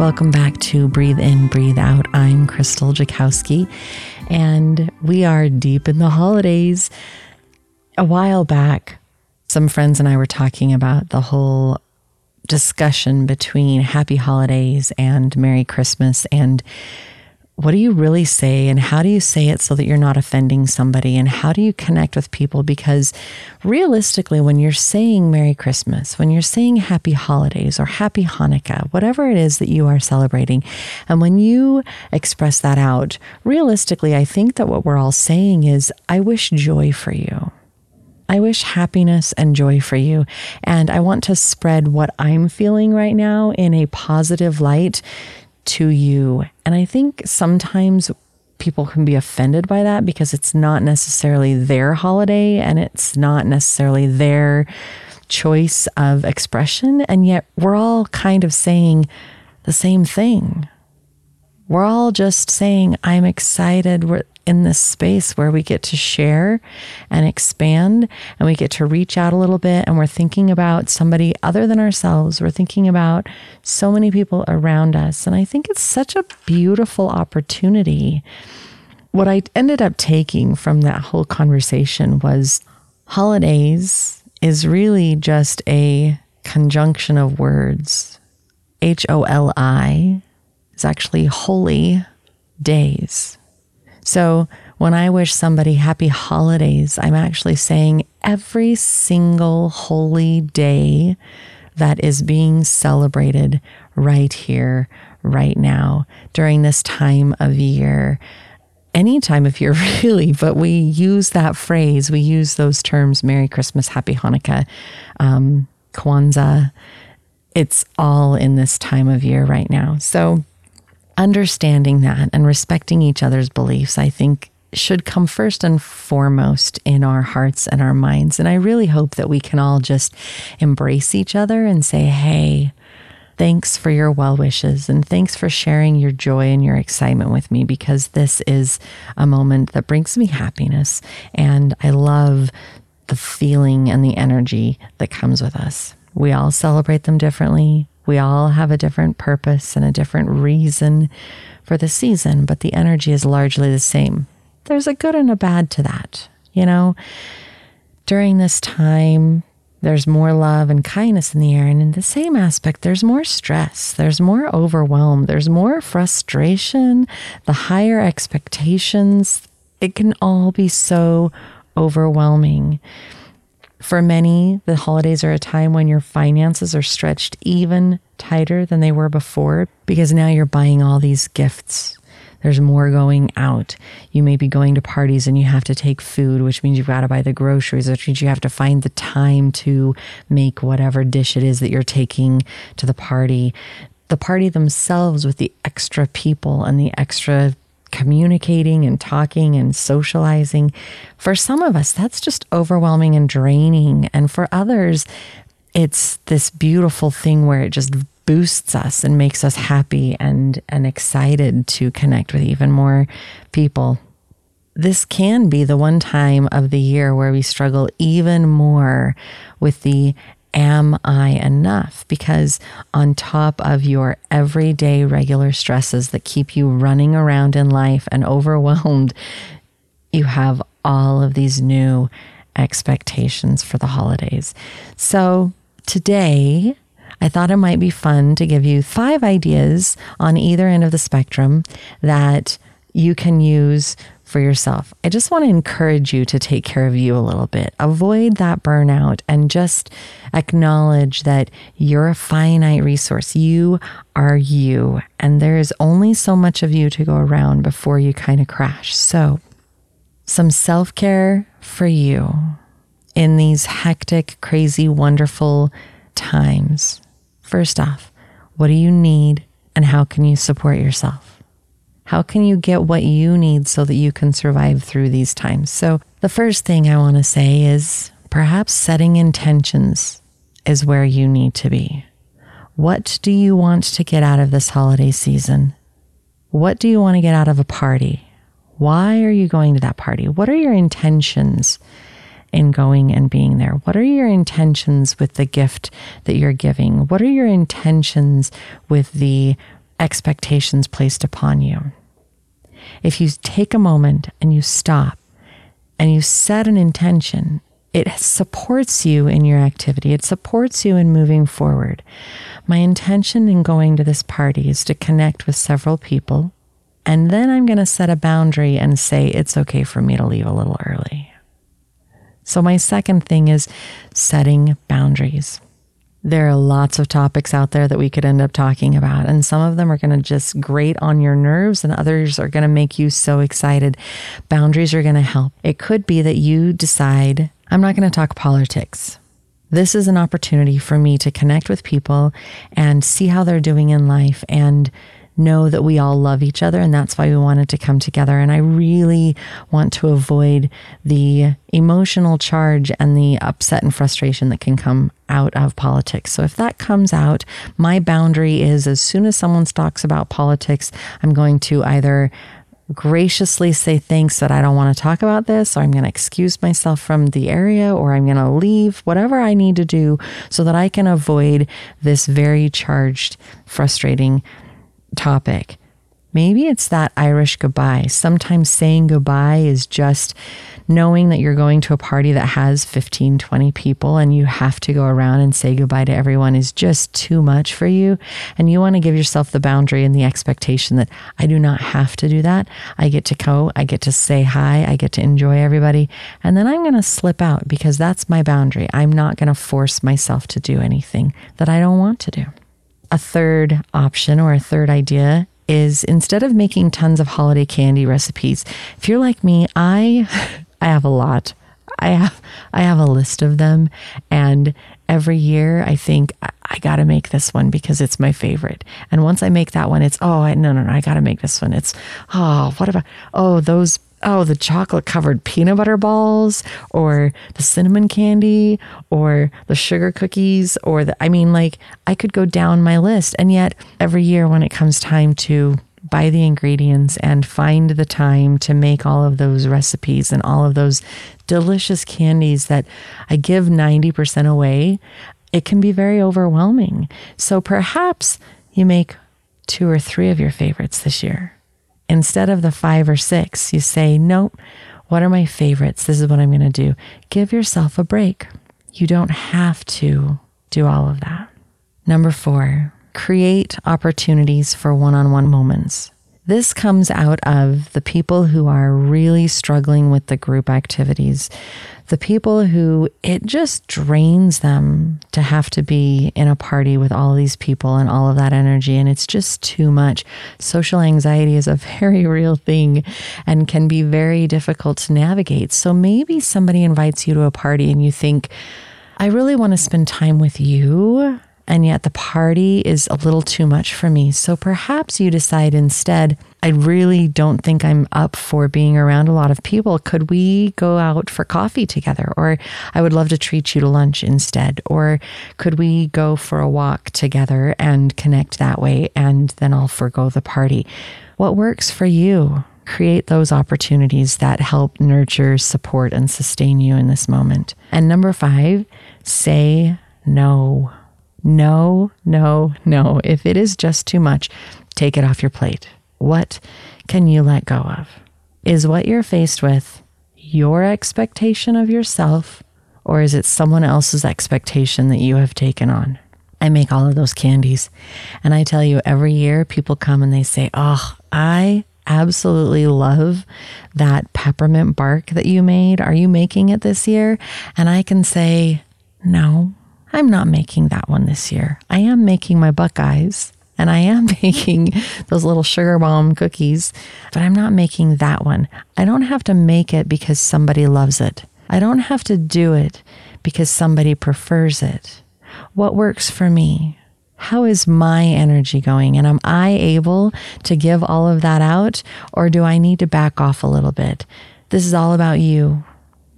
Welcome back to Breathe In, Breathe Out. I'm Crystal Jakowski, and we are deep in the holidays. A while back, some friends and I were talking about the whole discussion between happy holidays and Merry Christmas and what do you really say and how do you say it so that you're not offending somebody? And how do you connect with people? Because realistically when you're saying merry christmas when you're saying happy holidays or happy hanukkah whatever it is that you are celebrating and when you express that out realistically i think that what we're all saying is i wish joy for you. I wish happiness and joy for you. And I want to spread what I'm feeling right now in a positive light to you. And I think sometimes people can be offended by that because it's not necessarily their holiday and it's not necessarily their choice of expression. And yet we're all kind of saying the same thing. We're all just saying, I'm excited. We're, in this space where we get to share and expand and we get to reach out a little bit and we're thinking about somebody other than ourselves. We're thinking about so many people around us. And I think it's such a beautiful opportunity. What I ended up taking from that whole conversation was holidays is really just a conjunction of words. H O L I is actually holy days. So when I wish somebody happy holidays, I'm actually saying every single holy day that is being celebrated right here, right now, during this time of year. Any time of year, really, but we use that phrase, we use those terms Merry Christmas, Happy Hanukkah, um, Kwanzaa. It's all in this time of year right now. So, understanding that and respecting each other's beliefs, I think, should come first and foremost in our hearts and our minds. And I really hope that we can all just embrace each other and say, hey, thanks for your well wishes and thanks for sharing your joy and your excitement with me because this is a moment that brings me happiness. And I love the feeling and the energy that comes with us. We all celebrate them differently. We all have a different purpose and a different reason for the season, but the energy is largely the same. There's a good and a bad to that. You know, during this time, there's more love and kindness in the air. And in the same aspect, there's more stress, there's more overwhelm, there's more frustration, the higher expectations. It can all be so overwhelming. For many, the holidays are a time when your finances are stretched even tighter than they were before because now you're buying all these gifts. There's more going out. You may be going to parties and you have to take food, which means you've got to buy the groceries, which means you have to find the time to make whatever dish it is that you're taking to the party. The party themselves with the extra people and the extra communicating and talking and socializing. For some of us, that's just overwhelming and draining. And for others, it's this beautiful thing where it just boosts us and makes us happy and, and excited to connect with even more people. This can be the one time of the year where we struggle even more with the am I enough? Because on top of your everyday regular stresses that keep you running around in life and overwhelmed, you have all of these new expectations for the holidays. So today, I thought it might be fun to give you five ideas on either end of the spectrum that you can use for yourself. I just want to encourage you to take care of you a little bit. Avoid that burnout and just acknowledge that you're a finite resource. You are you, and there is only so much of you to go around before you kind of crash. So, some self care for you in these hectic, crazy, wonderful times. First off, what do you need and how can you support yourself? How can you get what you need so that you can survive through these times? So, the first thing I want to say is perhaps setting intentions is where you need to be. What do you want to get out of this holiday season? What do you want to get out of a party? Why are you going to that party? What are your intentions in going and being there? What are your intentions with the gift that you're giving? What are your intentions with the expectations placed upon you? If you take a moment and you stop and you set an intention, it supports you in your activity. It supports you in moving forward. My intention in going to this party is to connect with several people. And then I'm going to set a boundary and say it's okay for me to leave a little early. So, my second thing is setting boundaries. There are lots of topics out there that we could end up talking about, and some of them are going to just grate on your nerves, and others are going to make you so excited. Boundaries are going to help. It could be that you decide, I'm not going to talk politics. This is an opportunity for me to connect with people and see how they're doing in life and know that we all love each other. And that's why we wanted to come together. And I really want to avoid the emotional charge and the upset and frustration that can come out of politics. So if that comes out, my boundary is as soon as someone talks about politics, I'm going to either graciously say thanks that I don't want to talk about this, or I'm going to excuse myself from the area, or I'm going to leave, whatever I need to do so that I can avoid this very charged, frustrating topic. Maybe it's that Irish goodbye. Sometimes saying goodbye is just knowing that you're going to a party that has 15, 20 people and you have to go around and say goodbye to everyone is just too much for you. And you want to give yourself the boundary and the expectation that I do not have to do that. I get to go, I get to say hi, I get to enjoy everybody. And then I'm going to slip out because that's my boundary. I'm not going to force myself to do anything that I don't want to do. A third option or a third idea is instead of making tons of holiday candy recipes, if you're like me, I I have a lot. I have I have a list of them and every year I think I, I got to make this one because it's my favorite. And once I make that one it's oh, I, no no no, I got to make this one. It's oh, what about oh, those oh, the chocolate covered peanut butter balls or the cinnamon candy or the sugar cookies or the, I mean, like I could go down my list. And yet every year when it comes time to buy the ingredients and find the time to make all of those recipes and all of those delicious candies that I give 90% away, it can be very overwhelming. So perhaps you make two or three of your favorites this year instead of the five or six, you say, nope, what are my favorites? This is what I'm going to do. Give yourself a break. You don't have to do all of that. Number four, create opportunities for one on one moments. This comes out of the people who are really struggling with the group activities, the people who it just drains them to have to be in a party with all these people and all of that energy. And it's just too much. Social anxiety is a very real thing and can be very difficult to navigate. So maybe somebody invites you to a party and you think, I really want to spend time with you and yet the party is a little too much for me. So perhaps you decide instead, I really don't think I'm up for being around a lot of people. Could we go out for coffee together? Or I would love to treat you to lunch instead. Or could we go for a walk together and connect that way? And then I'll forego the party. What works for you? Create those opportunities that help nurture, support, and sustain you in this moment. And number five, say no. No, no, no. If it is just too much, take it off your plate. What can you let go of? Is what you're faced with your expectation of yourself, or is it someone else's expectation that you have taken on? I make all of those candies. And I tell you, every year people come and they say, Oh, I absolutely love that peppermint bark that you made. Are you making it this year? And I can say, No, I'm not making that one this year. I am making my Buckeyes and I am making those little sugar bomb cookies, but I'm not making that one. I don't have to make it because somebody loves it. I don't have to do it because somebody prefers it. What works for me? How is my energy going? And am I able to give all of that out? Or do I need to back off a little bit? This is all about you.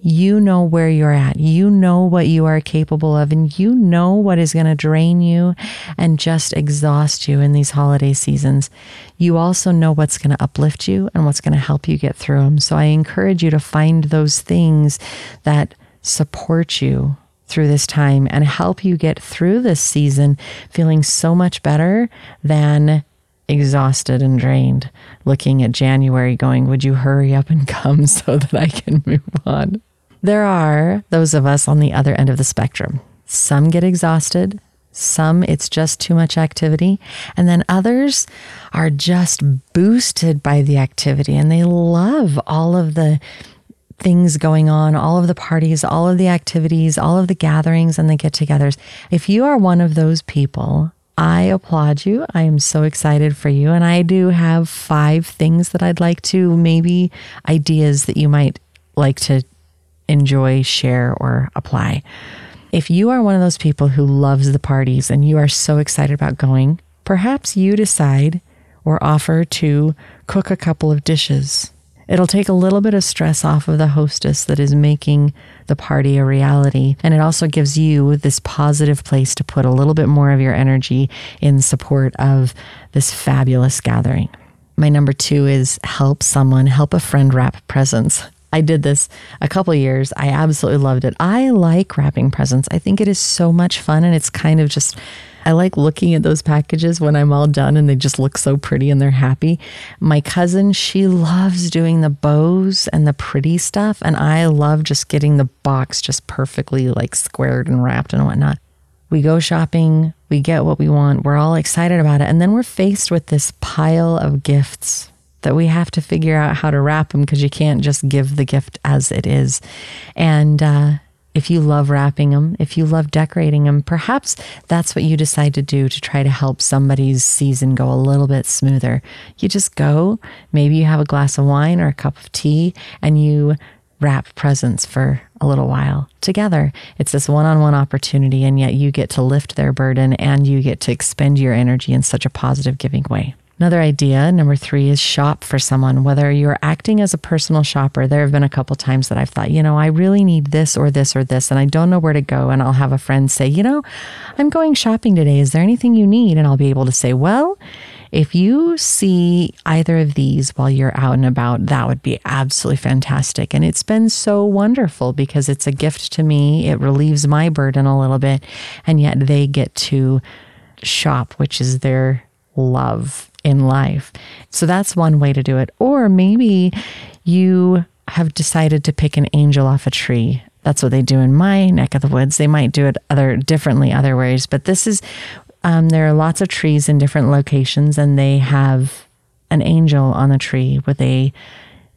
You know where you're at. You know what you are capable of, and you know what is going to drain you and just exhaust you in these holiday seasons. You also know what's going to uplift you and what's going to help you get through them. So I encourage you to find those things that support you through this time and help you get through this season feeling so much better than exhausted and drained, looking at January, going, Would you hurry up and come so that I can move on? There are those of us on the other end of the spectrum. Some get exhausted, some it's just too much activity, and then others are just boosted by the activity and they love all of the things going on, all of the parties, all of the activities, all of the gatherings and the get togethers. If you are one of those people, I applaud you. I am so excited for you. And I do have five things that I'd like to, maybe ideas that you might like to enjoy, share, or apply. If you are one of those people who loves the parties and you are so excited about going, perhaps you decide or offer to cook a couple of dishes It'll take a little bit of stress off of the hostess that is making the party a reality. And it also gives you this positive place to put a little bit more of your energy in support of this fabulous gathering. My number two is help someone, help a friend wrap presents. I did this a couple years. I absolutely loved it. I like wrapping presents. I think it is so much fun and it's kind of just I like looking at those packages when I'm all done and they just look so pretty and they're happy. My cousin, she loves doing the bows and the pretty stuff. And I love just getting the box just perfectly like squared and wrapped and whatnot. We go shopping, we get what we want, we're all excited about it. And then we're faced with this pile of gifts that we have to figure out how to wrap them because you can't just give the gift as it is. And, uh, if you love wrapping them, if you love decorating them, perhaps that's what you decide to do to try to help somebody's season go a little bit smoother. You just go, maybe you have a glass of wine or a cup of tea, and you wrap presents for a little while together. It's this one on one opportunity, and yet you get to lift their burden and you get to expend your energy in such a positive, giving way. Another idea, number three, is shop for someone. Whether you're acting as a personal shopper, there have been a couple times that I've thought, you know, I really need this or this or this, and I don't know where to go. And I'll have a friend say, you know, I'm going shopping today. Is there anything you need? And I'll be able to say, well, if you see either of these while you're out and about, that would be absolutely fantastic. And it's been so wonderful because it's a gift to me. It relieves my burden a little bit, and yet they get to shop, which is their love in life. So that's one way to do it. Or maybe you have decided to pick an angel off a tree. That's what they do in my neck of the woods. They might do it other differently other ways, but this is um, there are lots of trees in different locations, and they have an angel on the tree with a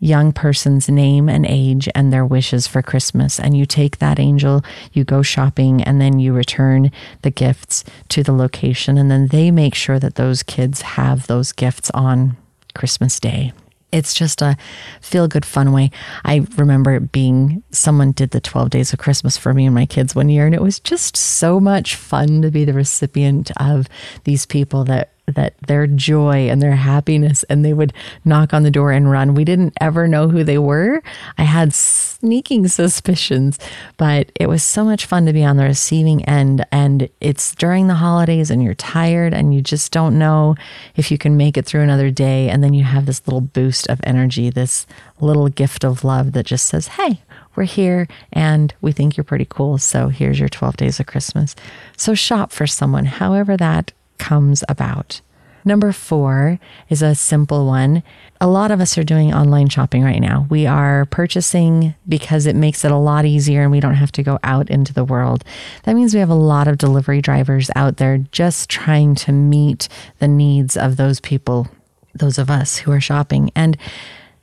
young person's name and age and their wishes for Christmas. And you take that angel, you go shopping, and then you return the gifts to the location. And then they make sure that those kids have those gifts on Christmas Day. It's just a feel good, fun way. I remember being someone did the 12 days of Christmas for me and my kids one year, and it was just so much fun to be the recipient of these people that that their joy and their happiness and they would knock on the door and run. We didn't ever know who they were. I had sneaking suspicions, but it was so much fun to be on the receiving end and it's during the holidays and you're tired and you just don't know if you can make it through another day and then you have this little boost of energy, this little gift of love that just says, "Hey, we're here and we think you're pretty cool. So here's your 12 days of Christmas. So shop for someone, however that comes about. Number four is a simple one. A lot of us are doing online shopping right now. We are purchasing because it makes it a lot easier and we don't have to go out into the world. That means we have a lot of delivery drivers out there just trying to meet the needs of those people, those of us who are shopping. And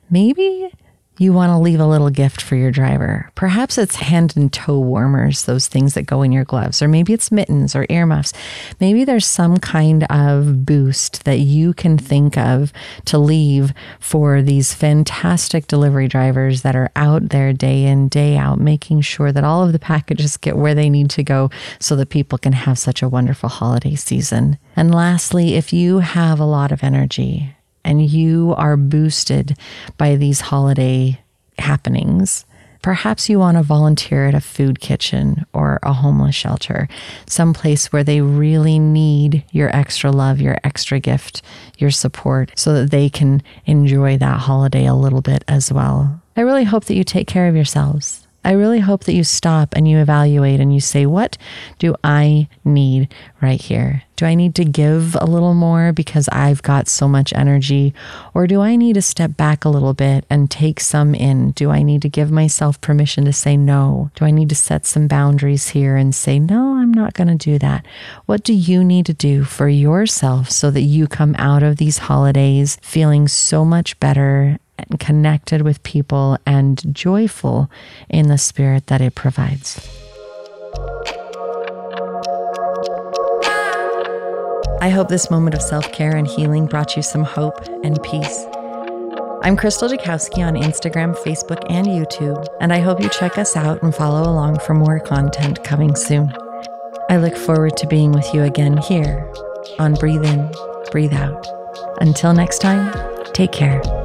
maybe you want to leave a little gift for your driver. Perhaps it's hand and toe warmers, those things that go in your gloves, or maybe it's mittens or earmuffs. Maybe there's some kind of boost that you can think of to leave for these fantastic delivery drivers that are out there day in, day out, making sure that all of the packages get where they need to go so that people can have such a wonderful holiday season. And lastly, if you have a lot of energy, and you are boosted by these holiday happenings, perhaps you want to volunteer at a food kitchen or a homeless shelter, someplace where they really need your extra love, your extra gift, your support, so that they can enjoy that holiday a little bit as well. I really hope that you take care of yourselves. I really hope that you stop and you evaluate and you say, what do I need right here? Do I need to give a little more because I've got so much energy? Or do I need to step back a little bit and take some in? Do I need to give myself permission to say no? Do I need to set some boundaries here and say, no, I'm not going to do that? What do you need to do for yourself so that you come out of these holidays feeling so much better and connected with people and joyful in the spirit that it provides. I hope this moment of self care and healing brought you some hope and peace. I'm Crystal Jakowski on Instagram, Facebook, and YouTube, and I hope you check us out and follow along for more content coming soon. I look forward to being with you again here on Breathe In, Breathe Out. Until next time, take care.